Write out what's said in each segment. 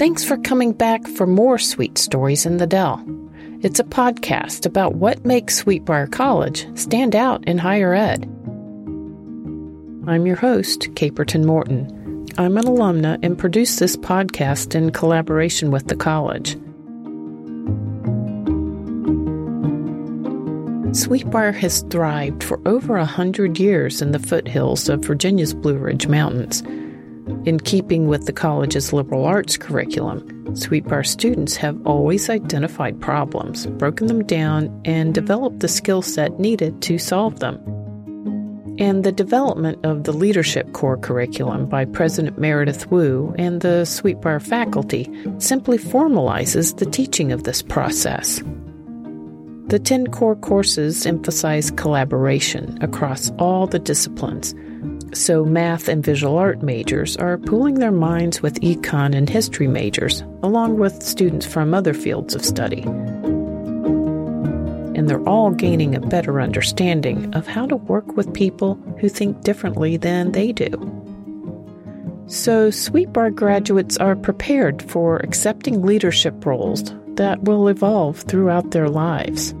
Thanks for coming back for more Sweet Stories in the Dell. It's a podcast about what makes Sweetbriar College stand out in higher ed. I'm your host, Caperton Morton. I'm an alumna and produce this podcast in collaboration with the college. Sweetbriar has thrived for over a hundred years in the foothills of Virginia's Blue Ridge Mountains. In keeping with the college's liberal arts curriculum, Sweetbriar students have always identified problems, broken them down, and developed the skill set needed to solve them. And the development of the Leadership Core curriculum by President Meredith Woo and the Sweetbriar faculty simply formalizes the teaching of this process. The 10 core courses emphasize collaboration across all the disciplines so, math and visual art majors are pooling their minds with econ and history majors, along with students from other fields of study. And they're all gaining a better understanding of how to work with people who think differently than they do. So, Sweetbriar graduates are prepared for accepting leadership roles that will evolve throughout their lives.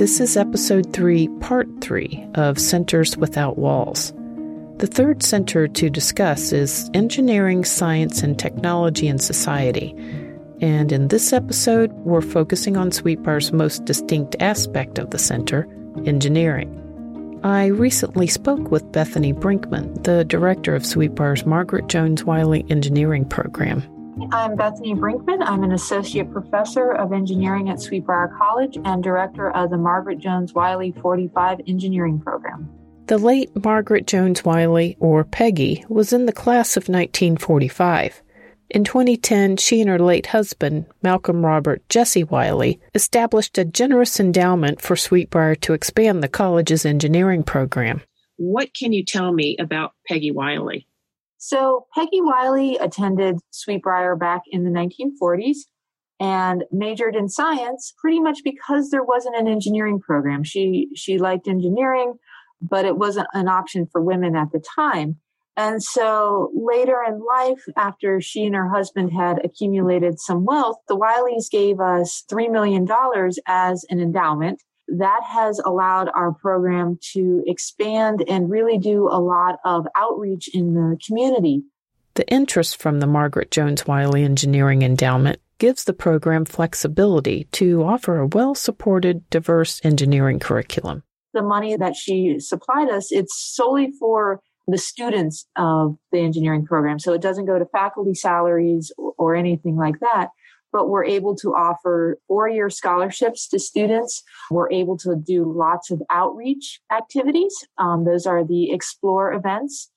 This is episode 3, part 3 of Centers Without Walls. The third center to discuss is Engineering, Science, and Technology in Society. And in this episode, we're focusing on Sweetbriar's most distinct aspect of the center, engineering. I recently spoke with Bethany Brinkman, the director of Sweetbriar's Margaret Jones Wiley Engineering Program. I'm Bethany Brinkman. I'm an associate professor of engineering at Sweetbriar College and director of the Margaret Jones Wiley 45 engineering program. The late Margaret Jones Wiley, or Peggy, was in the class of 1945. In 2010, she and her late husband, Malcolm Robert Jesse Wiley, established a generous endowment for Sweetbriar to expand the college's engineering program. What can you tell me about Peggy Wiley? So Peggy Wiley attended Sweetbriar back in the 1940s and majored in science pretty much because there wasn't an engineering program. She she liked engineering, but it wasn't an option for women at the time. And so later in life, after she and her husband had accumulated some wealth, the Wileys gave us $3 million as an endowment that has allowed our program to expand and really do a lot of outreach in the community. The interest from the Margaret Jones Wiley Engineering Endowment gives the program flexibility to offer a well supported, diverse engineering curriculum. The money that she supplied us, it's solely for the students of the engineering program. So it doesn't go to faculty salaries or anything like that but we're able to offer four year scholarships to students. We're able to do lots of outreach activities. Um, those are the explore events.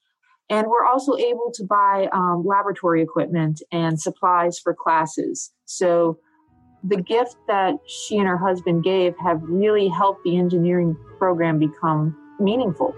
And we're also able to buy um, laboratory equipment and supplies for classes. So the gift that she and her husband gave have really helped the engineering program become meaningful.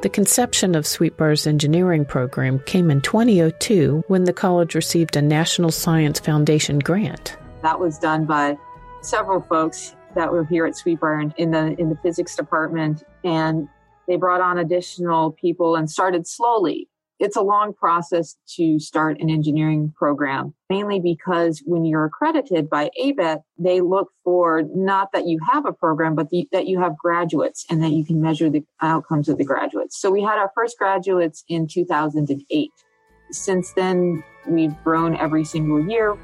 The conception of Sweetbriar's engineering program came in 2002 when the college received a National Science Foundation grant. That was done by several folks that were here at Sweetbriar in the in the physics department and they brought on additional people and started slowly it's a long process to start an engineering program, mainly because when you're accredited by ABET, they look for not that you have a program, but the, that you have graduates and that you can measure the outcomes of the graduates. So we had our first graduates in 2008. Since then, we've grown every single year.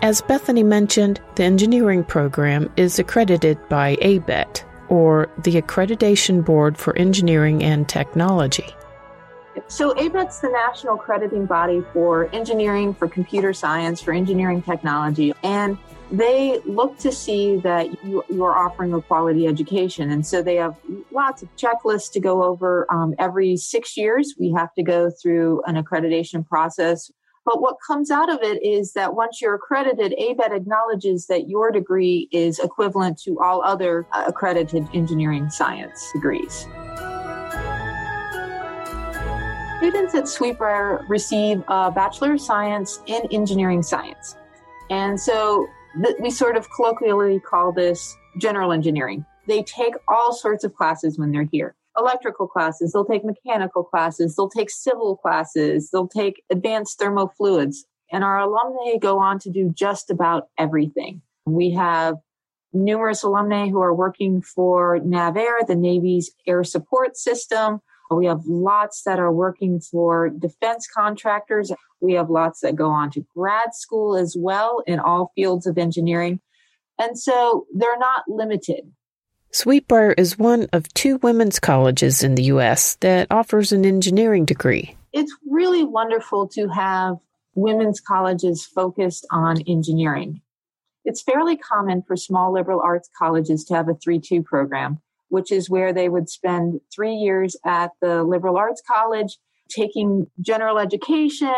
As Bethany mentioned, the engineering program is accredited by ABET, or the Accreditation Board for Engineering and Technology. So, ABET's the national accrediting body for engineering, for computer science, for engineering technology. And they look to see that you, you are offering a quality education. And so they have lots of checklists to go over. Um, every six years, we have to go through an accreditation process but what comes out of it is that once you're accredited, ABET acknowledges that your degree is equivalent to all other uh, accredited engineering science degrees. Students at Sweetbriar receive a Bachelor of Science in Engineering Science. And so th- we sort of colloquially call this general engineering. they take all sorts of classes when they're here electrical classes, they'll take mechanical classes, they'll take civil classes, they'll take advanced thermofluids. And our alumni go on to do just about everything. We have numerous alumni who are working for NAVAIR, the Navy's air support system. We have lots that are working for defense contractors. We have lots that go on to grad school as well in all fields of engineering. And so they're not limited. Sweetbriar is one of two women's colleges in the U.S. that offers an engineering degree. It's really wonderful to have women's colleges focused on engineering. It's fairly common for small liberal arts colleges to have a 3 2 program, which is where they would spend three years at the liberal arts college taking general education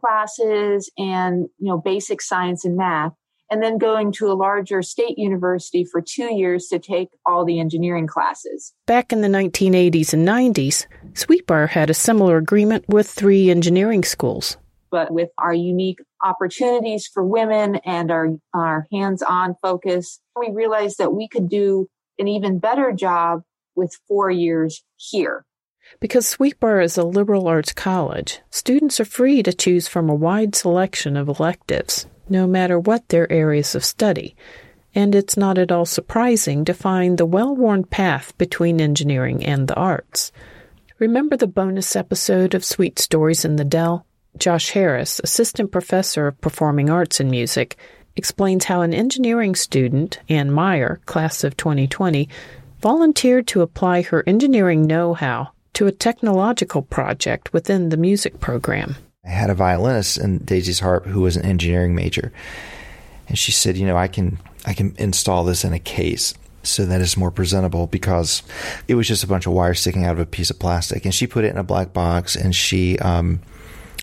classes and you know basic science and math and then going to a larger state university for two years to take all the engineering classes. Back in the 1980s and 90s, Sweetbriar had a similar agreement with three engineering schools. But with our unique opportunities for women and our, our hands on focus, we realized that we could do an even better job with four years here. Because Sweetbriar is a liberal arts college, students are free to choose from a wide selection of electives no matter what their areas of study, and it's not at all surprising to find the well worn path between engineering and the arts. Remember the bonus episode of Sweet Stories in the Dell? Josh Harris, assistant professor of performing arts and music, explains how an engineering student, Ann Meyer, class of 2020, volunteered to apply her engineering know how to a technological project within the music program. I had a violinist in Daisy's harp who was an engineering major, and she said, "You know, I can I can install this in a case." So that it's more presentable because it was just a bunch of wires sticking out of a piece of plastic, and she put it in a black box, and she, um,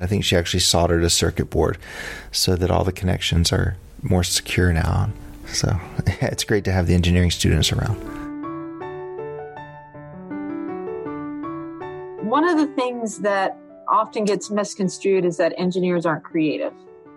I think she actually soldered a circuit board so that all the connections are more secure now. So it's great to have the engineering students around. One of the things that often gets misconstrued is that engineers aren't creative.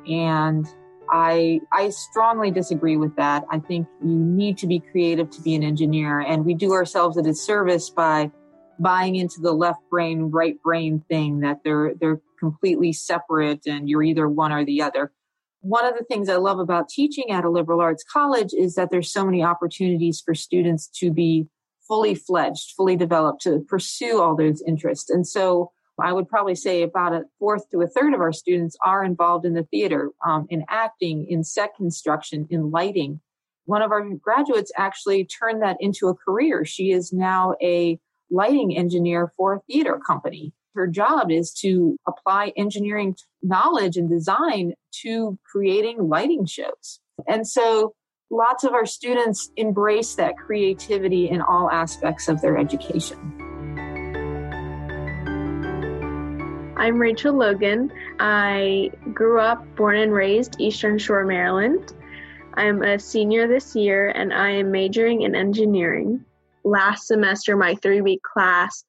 And I I strongly disagree with that. I think you need to be creative to be an engineer, and we do ourselves a disservice by buying into the left brain, right brain thing that they're they're completely separate and you're either one or the other. One of the things I love about teaching at a liberal arts college is that there's so many opportunities for students to be fully fledged, fully developed, to pursue all those interests. And so I would probably say about a fourth to a third of our students are involved in the theater, um, in acting, in set construction, in lighting. One of our graduates actually turned that into a career. She is now a lighting engineer for a theater company. Her job is to apply engineering knowledge and design to creating lighting shows. And so lots of our students embrace that creativity in all aspects of their education. I'm Rachel Logan. I grew up, born and raised Eastern Shore, Maryland. I'm a senior this year and I am majoring in engineering. Last semester, my three week class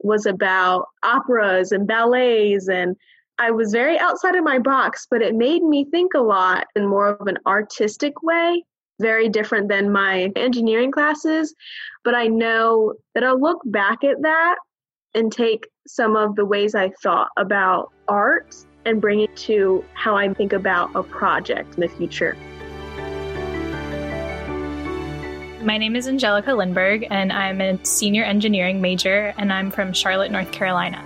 was about operas and ballets, and I was very outside of my box, but it made me think a lot in more of an artistic way, very different than my engineering classes. But I know that I'll look back at that and take some of the ways I thought about art and bring it to how I think about a project in the future. My name is Angelica Lindberg, and I'm a senior engineering major, and I'm from Charlotte, North Carolina.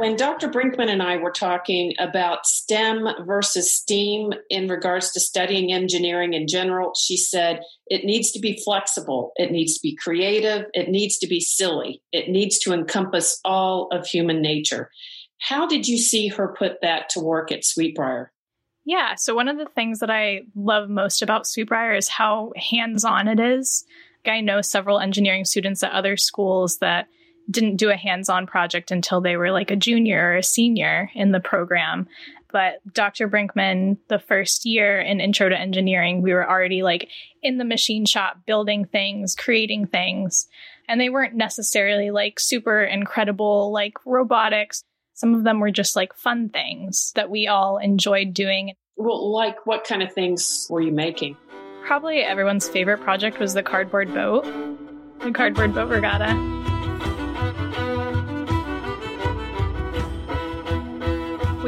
When Dr. Brinkman and I were talking about STEM versus STEAM in regards to studying engineering in general, she said it needs to be flexible, it needs to be creative, it needs to be silly, it needs to encompass all of human nature. How did you see her put that to work at Sweetbriar? Yeah, so one of the things that I love most about Sweetbriar is how hands on it is. I know several engineering students at other schools that didn't do a hands-on project until they were like a junior or a senior in the program. But dr brinkman the first year in intro to engineering we were already like in the machine shop building things creating things. And they weren't necessarily like super incredible like robotics. Some of them were just like fun things that we all enjoyed doing. Well, like what kind of things were you making? Probably everyone's favorite project was the cardboard boat, the cardboard boat regatta.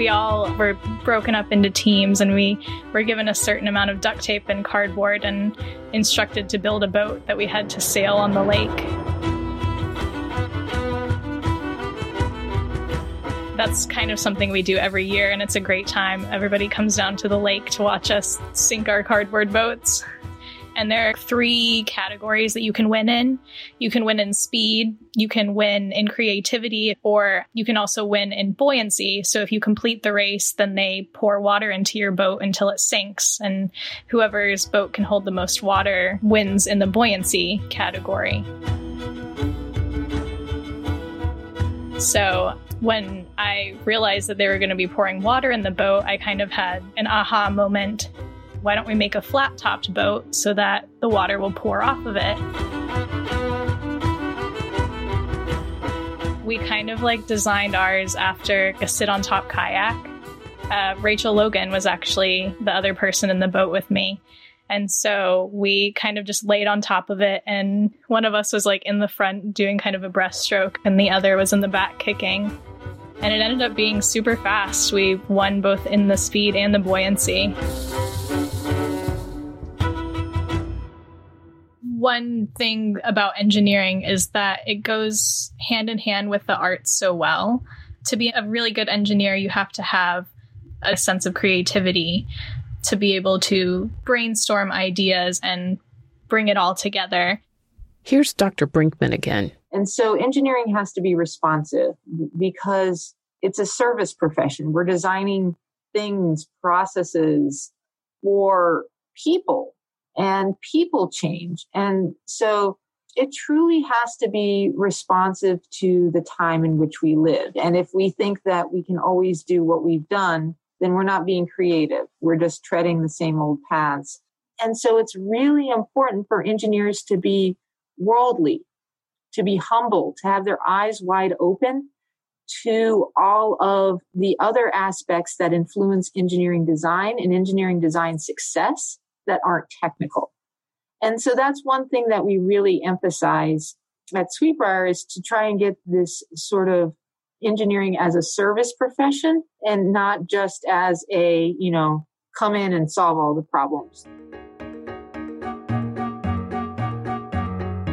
We all were broken up into teams and we were given a certain amount of duct tape and cardboard and instructed to build a boat that we had to sail on the lake. that's kind of something we do every year, and it's a great time. Everybody comes down to the lake to watch us sink our cardboard boats. And there are three categories that you can win in. You can win in speed, you can win in creativity, or you can also win in buoyancy. So if you complete the race, then they pour water into your boat until it sinks. And whoever's boat can hold the most water wins in the buoyancy category. So when I realized that they were going to be pouring water in the boat, I kind of had an aha moment. Why don't we make a flat topped boat so that the water will pour off of it? We kind of like designed ours after a sit on top kayak. Uh, Rachel Logan was actually the other person in the boat with me. And so we kind of just laid on top of it. And one of us was like in the front doing kind of a breaststroke, and the other was in the back kicking and it ended up being super fast. We won both in the speed and the buoyancy. One thing about engineering is that it goes hand in hand with the arts so well. To be a really good engineer, you have to have a sense of creativity to be able to brainstorm ideas and bring it all together. Here's Dr. Brinkman again. And so engineering has to be responsive because it's a service profession. We're designing things, processes for people and people change. And so it truly has to be responsive to the time in which we live. And if we think that we can always do what we've done, then we're not being creative. We're just treading the same old paths. And so it's really important for engineers to be worldly, to be humble, to have their eyes wide open to all of the other aspects that influence engineering design and engineering design success that aren't technical. And so that's one thing that we really emphasize at Sweetbriar is to try and get this sort of engineering as a service profession and not just as a, you know, come in and solve all the problems.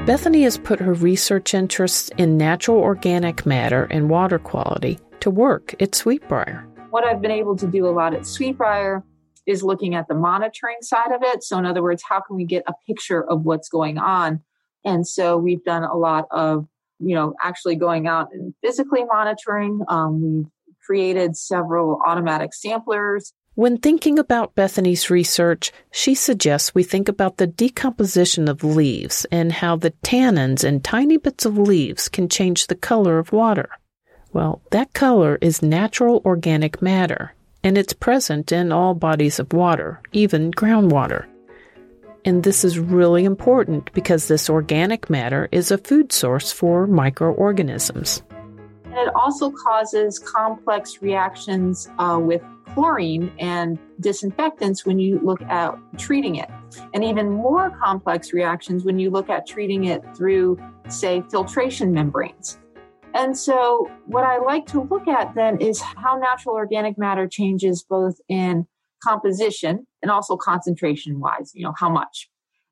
Bethany has put her research interests in natural organic matter and water quality to work at Sweetbriar. What I've been able to do a lot at Sweetbriar is looking at the monitoring side of it. So, in other words, how can we get a picture of what's going on? And so we've done a lot of, you know, actually going out and physically monitoring. Um, we've created several automatic samplers when thinking about Bethany's research, she suggests we think about the decomposition of leaves and how the tannins in tiny bits of leaves can change the color of water. Well, that color is natural organic matter, and it's present in all bodies of water, even groundwater. And this is really important because this organic matter is a food source for microorganisms. And it also causes complex reactions uh, with chlorine and disinfectants when you look at treating it. And even more complex reactions when you look at treating it through, say, filtration membranes. And so, what I like to look at then is how natural organic matter changes both in composition and also concentration wise, you know, how much.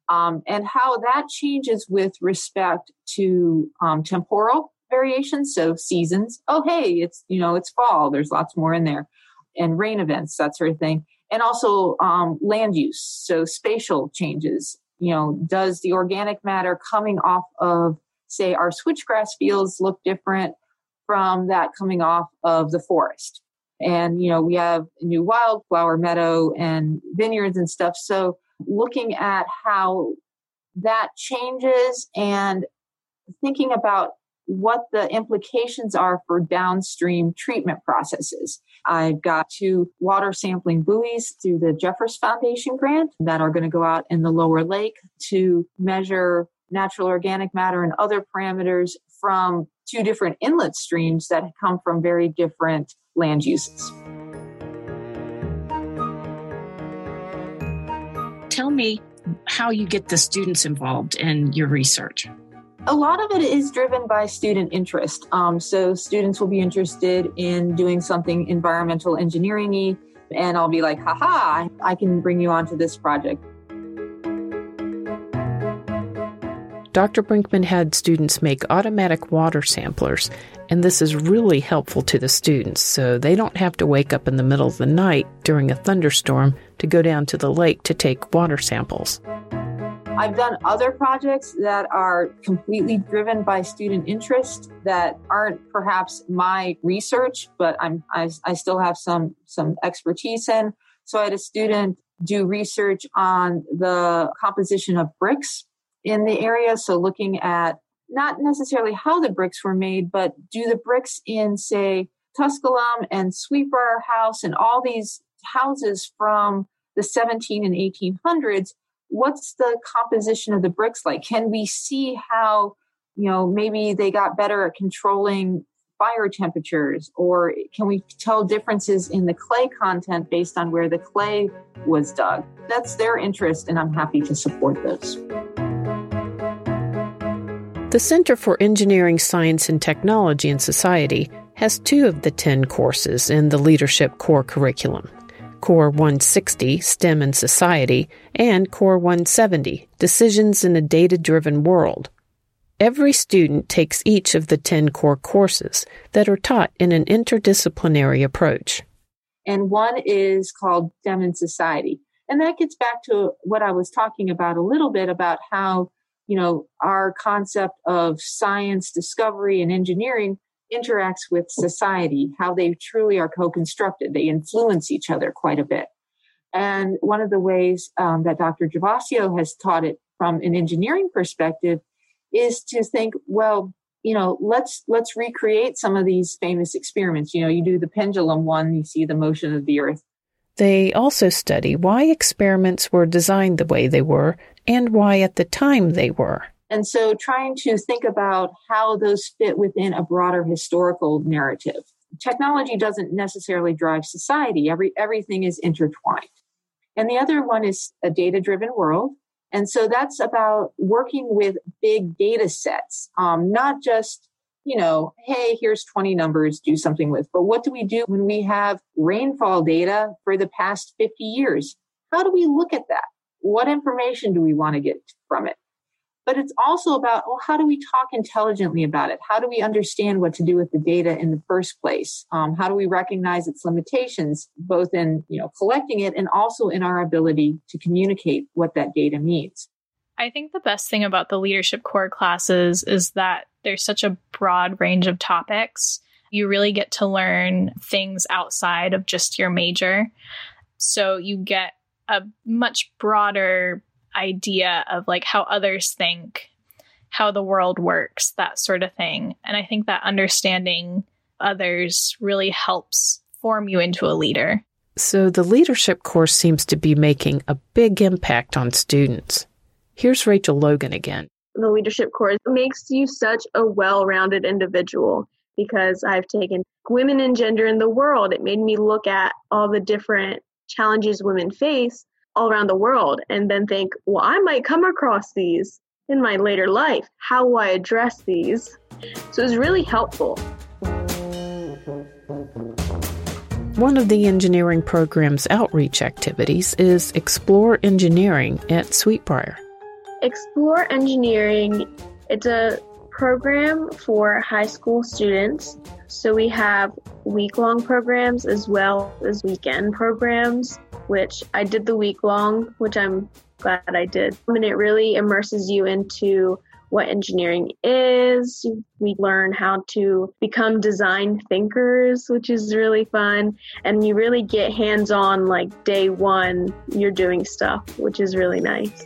Um, and how that changes with respect to um, temporal variations, so seasons. Oh, hey, it's you know it's fall. There's lots more in there and rain events, that sort of thing. And also um, land use, so spatial changes. You know, does the organic matter coming off of, say, our switchgrass fields look different from that coming off of the forest? And, you know, we have new wildflower meadow and vineyards and stuff. So looking at how that changes and thinking about what the implications are for downstream treatment processes. I've got two water sampling buoys through the Jeffers Foundation grant that are going to go out in the lower lake to measure natural organic matter and other parameters from two different inlet streams that come from very different land uses. tell me how you get the students involved in your research. A lot of it is driven by student interest. Um, so students will be interested in doing something environmental engineering and I'll be like, haha, I can bring you onto this project. Dr. Brinkman had students make automatic water samplers, and this is really helpful to the students so they don't have to wake up in the middle of the night during a thunderstorm to go down to the lake to take water samples. I've done other projects that are completely driven by student interest that aren't perhaps my research, but I'm I, I still have some some expertise in. So I had a student do research on the composition of bricks in the area. So looking at not necessarily how the bricks were made, but do the bricks in, say, Tusculum and Sweetbriar House and all these houses from the 17 and 1800s, what's the composition of the bricks like? Can we see how, you know, maybe they got better at controlling fire temperatures or can we tell differences in the clay content based on where the clay was dug? That's their interest and I'm happy to support those. The Center for Engineering, Science, and Technology in Society has two of the 10 courses in the Leadership Core curriculum Core 160, STEM and Society, and Core 170, Decisions in a Data Driven World. Every student takes each of the 10 core courses that are taught in an interdisciplinary approach. And one is called STEM and Society. And that gets back to what I was talking about a little bit about how you know, our concept of science, discovery, and engineering interacts with society, how they truly are co-constructed. They influence each other quite a bit. And one of the ways um, that Dr. Gervasio has taught it from an engineering perspective is to think, well, you know, let's let's recreate some of these famous experiments. You know, you do the pendulum one, you see the motion of the earth. They also study why experiments were designed the way they were and why at the time they were. And so trying to think about how those fit within a broader historical narrative. Technology doesn't necessarily drive society. Every, everything is intertwined. And the other one is a data driven world. And so that's about working with big data sets, um, not just, you know, hey, here's 20 numbers, do something with, but what do we do when we have rainfall data for the past 50 years? How do we look at that? what information do we want to get from it? But it's also about, well, how do we talk intelligently about it? How do we understand what to do with the data in the first place? Um, how do we recognize its limitations, both in, you know, collecting it and also in our ability to communicate what that data means? I think the best thing about the leadership core classes is that there's such a broad range of topics. You really get to learn things outside of just your major. So you get a much broader idea of like how others think, how the world works, that sort of thing. And I think that understanding others really helps form you into a leader. So the leadership course seems to be making a big impact on students. Here's Rachel Logan again. The leadership course makes you such a well rounded individual because I've taken women and gender in the world. It made me look at all the different challenges women face all around the world and then think, well, I might come across these in my later life. How will I address these? So it's really helpful. One of the engineering program's outreach activities is Explore Engineering at Sweetbriar. Explore Engineering, it's a program for high school students. So we have week long programs as well as weekend programs, which I did the week long, which I'm glad I did. And it really immerses you into what engineering is. We learn how to become design thinkers, which is really fun. And you really get hands on, like day one, you're doing stuff, which is really nice.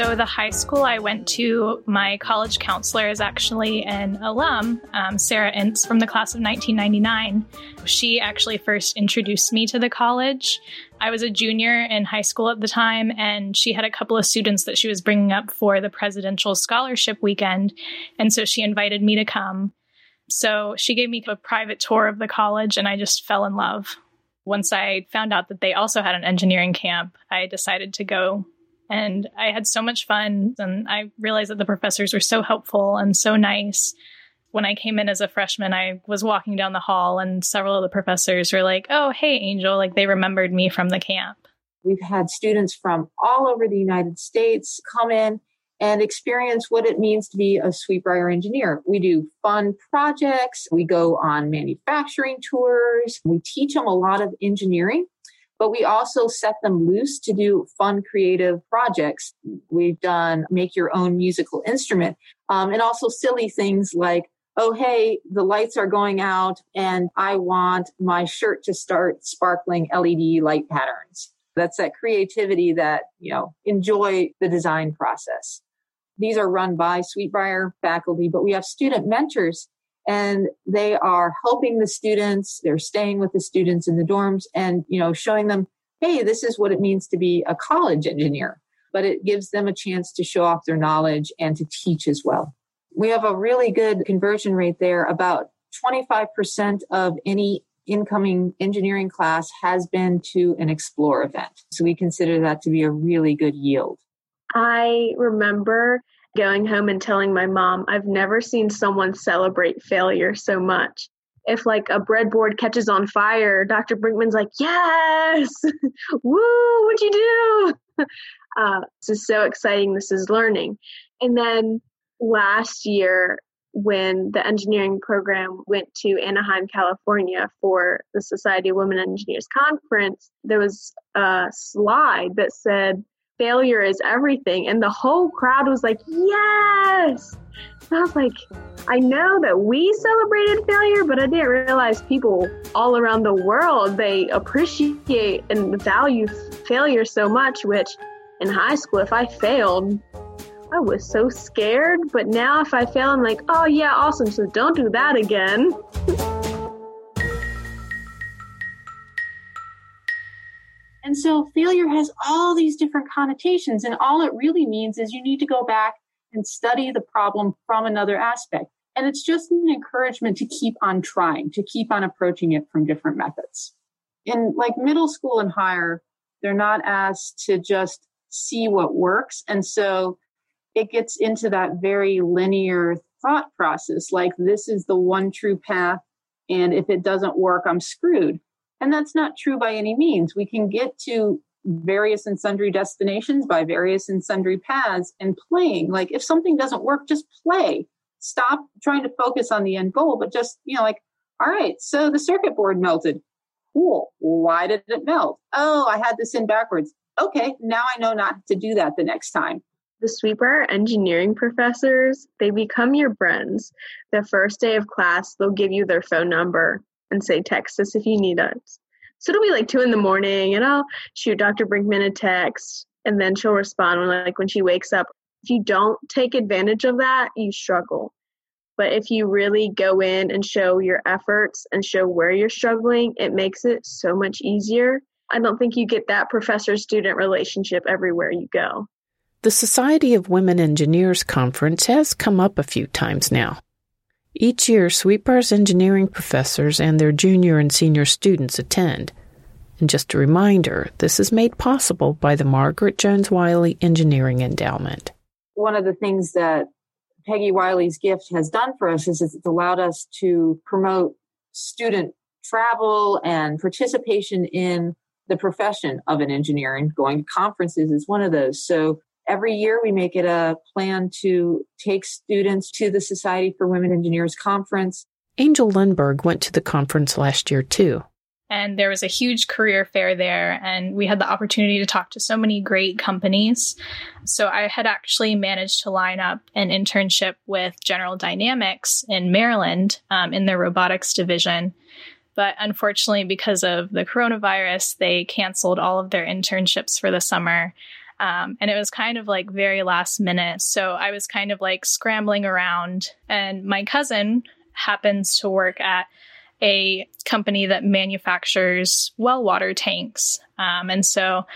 So, the high school I went to, my college counselor is actually an alum, um, Sarah Ince from the class of 1999. She actually first introduced me to the college. I was a junior in high school at the time, and she had a couple of students that she was bringing up for the presidential scholarship weekend. And so she invited me to come. So she gave me a private tour of the college, and I just fell in love. Once I found out that they also had an engineering camp, I decided to go. And I had so much fun, and I realized that the professors were so helpful and so nice. When I came in as a freshman, I was walking down the hall, and several of the professors were like, Oh, hey, Angel, like they remembered me from the camp. We've had students from all over the United States come in and experience what it means to be a sweetbriar engineer. We do fun projects. We go on manufacturing tours. We teach them a lot of engineering, but we also set them loose to do fun, creative projects. We've done make your own musical instrument um, and also silly things like oh, hey, the lights are going out and I want my shirt to start sparkling LED light patterns. That's that creativity that, you know, enjoy the design process. These are run by Sweetbriar faculty, but we have student mentors and they are helping the students. They're staying with the students in the dorms and, you know, showing them, hey, this is what it means to be a college engineer. But it gives them a chance to show off their knowledge and to teach as well. We have a really good conversion rate there. About 25% of any incoming engineering class has been to an explore event. So we consider that to be a really good yield. I remember going home and telling my mom, I've never seen someone celebrate failure so much. If like a breadboard catches on fire, Dr. Brinkman's like, yes, woo, what'd you do? Uh, this is so exciting. This is learning. And then last year, when the engineering program went to Anaheim, California for the Society of Women Engineers conference, there was a slide that said, failure is everything. And the whole crowd was like, yes. And I was like, I know that we celebrated failure, but I didn't realize people all around the world, they appreciate and value failure so much, which in high school, if I failed, I was so scared. But now if I fail, I'm like, oh yeah, awesome. So don't do that again. so failure has all these different connotations. And all it really means is you need to go back and study the problem from another aspect. And it's just an encouragement to keep on trying, to keep on approaching it from different methods. In like middle school and higher, they're not asked to just see what works. And so it gets into that very linear thought process like this is the one true path. And if it doesn't work, I'm screwed. And that's not true by any means. We can get to various and sundry destinations by various and sundry paths and playing. Like if something doesn't work, just play. Stop trying to focus on the end goal, but just, you know, like, all right, so the circuit board melted. Cool. Why did it melt? Oh, I had this in backwards. Okay, now I know not to do that the next time. The Sweetbriar engineering professors, they become your friends. The first day of class, they'll give you their phone number and say, text us if you need us. So it'll be like two in the morning and I'll shoot Dr. Brinkman a text and then she'll respond when like when she wakes up. If you don't take advantage of that, you struggle. But if you really go in and show your efforts and show where you're struggling, it makes it so much easier. I don't think you get that professor student relationship everywhere you go. The Society of Women Engineers conference has come up a few times now. Each year, Sweetbriar's engineering professors and their junior and senior students attend. And just a reminder, this is made possible by the Margaret Jones Wiley Engineering Endowment. One of the things that Peggy Wiley's gift has done for us is it's allowed us to promote student travel and participation in the profession of an engineer and going to conferences is one of those. So every year we make it a plan to take students to the Society for Women Engineers conference. Angel Lindberg went to the conference last year too. And there was a huge career fair there, and we had the opportunity to talk to so many great companies. So I had actually managed to line up an internship with General Dynamics in Maryland um, in their robotics division. But unfortunately, because of the coronavirus, they canceled all of their internships for the summer. Um, and it was kind of like very last minute. So I was kind of like scrambling around. And my cousin happens to work at a company that manufactures well water tanks. Um, and so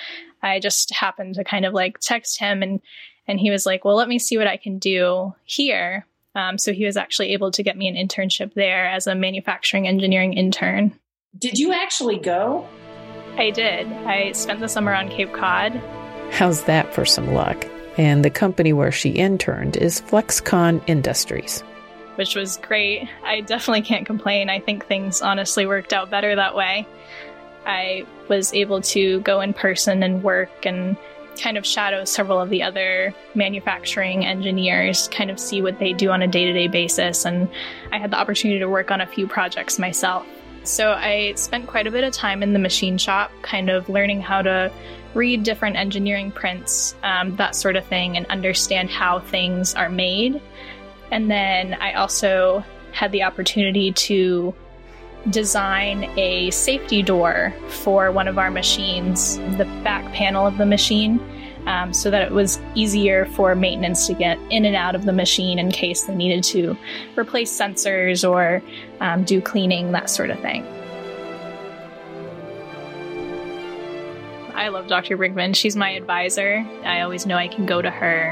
I just happened to kind of like text him and and he was like, "Well, let me see what I can do here." Um, so he was actually able to get me an internship there as a manufacturing engineering intern. Did you actually go? I did. I spent the summer on Cape Cod. How's that for some luck? And the company where she interned is Flexcon Industries. Which was great. I definitely can't complain. I think things honestly worked out better that way. I was able to go in person and work and kind of shadow several of the other manufacturing engineers, kind of see what they do on a day to day basis. And I had the opportunity to work on a few projects myself. So I spent quite a bit of time in the machine shop, kind of learning how to read different engineering prints, um, that sort of thing, and understand how things are made. And then I also had the opportunity to design a safety door for one of our machines, the back panel of the machine, um, so that it was easier for maintenance to get in and out of the machine in case they needed to replace sensors or um, do cleaning, that sort of thing. I love Dr. Brinkman. She's my advisor. I always know I can go to her.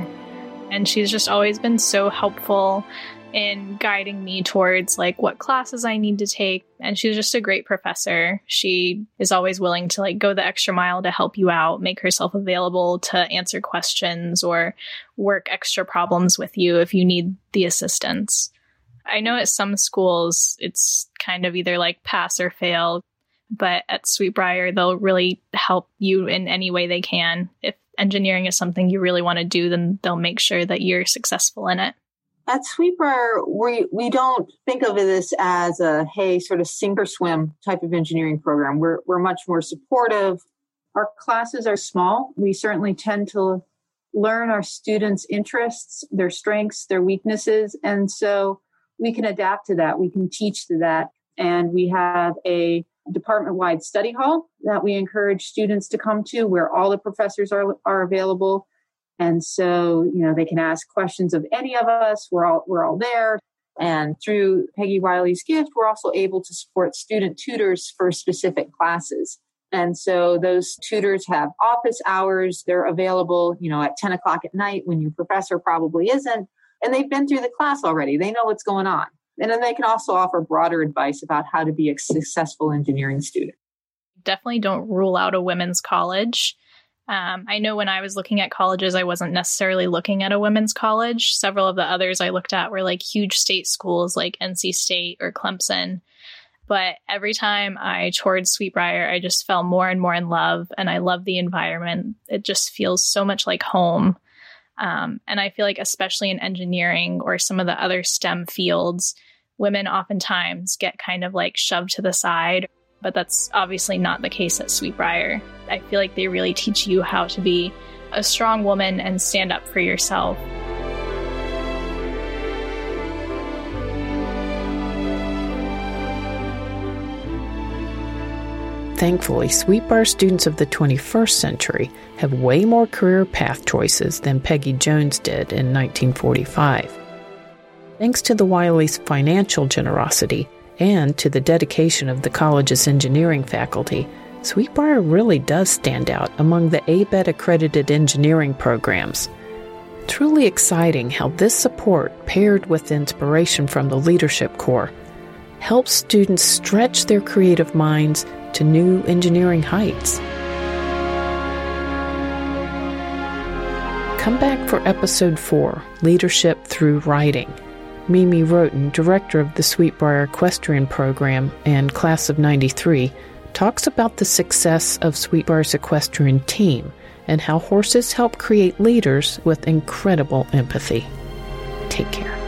And she's just always been so helpful in guiding me towards like what classes I need to take. And she's just a great professor. She is always willing to like go the extra mile to help you out, make herself available to answer questions or work extra problems with you if you need the assistance. I know at some schools it's kind of either like pass or fail, but at Sweetbriar they'll really help you in any way they can. If engineering is something you really want to do, then they'll make sure that you're successful in it at Sweetbriar, we we don't think of this as a hey sort of sink or swim type of engineering program. We're we're much more supportive. Our classes are small. We certainly tend to learn our students' interests, their strengths, their weaknesses, and so we can adapt to that. We can teach to that, and we have a department-wide study hall that we encourage students to come to, where all the professors are are available and so, you know, they can ask questions of any of us. We're all we're all there. And through Peggy Wiley's gift, we're also able to support student tutors for specific classes. And so those tutors have office hours. They're available, you know, at 10 o'clock at night when your professor probably isn't. And they've been through the class already. They know what's going on. And then they can also offer broader advice about how to be a successful engineering student. Definitely don't rule out a women's college. Um, I know when I was looking at colleges, I wasn't necessarily looking at a women's college. Several of the others I looked at were like huge state schools like NC State or Clemson. But every time I toured Sweetbriar, I just fell more and more in love, and I love the environment. It just feels so much like home. Um, and I feel like, especially in engineering or some of the other STEM fields, women oftentimes get kind of like shoved to the side but that's obviously not the case at Sweetbriar. I feel like they really teach you how to be a strong woman and stand up for yourself. Thankfully, Sweetbriar students of the 21st century have way more career path choices than Peggy Jones did in 1945. Thanks to the Wileys' financial generosity, and to the dedication of the college's engineering faculty, Sweetbriar really does stand out among the ABET accredited engineering programs. Truly exciting how this support, paired with inspiration from the Leadership Core, helps students stretch their creative minds to new engineering heights. Come back for episode 4 Leadership Through Writing. Mimi Wroten, director of the Sweetbriar Equestrian Program and Class of 93, talks about the success of Sweetbriar's equestrian team and how horses help create leaders with incredible empathy. Take care.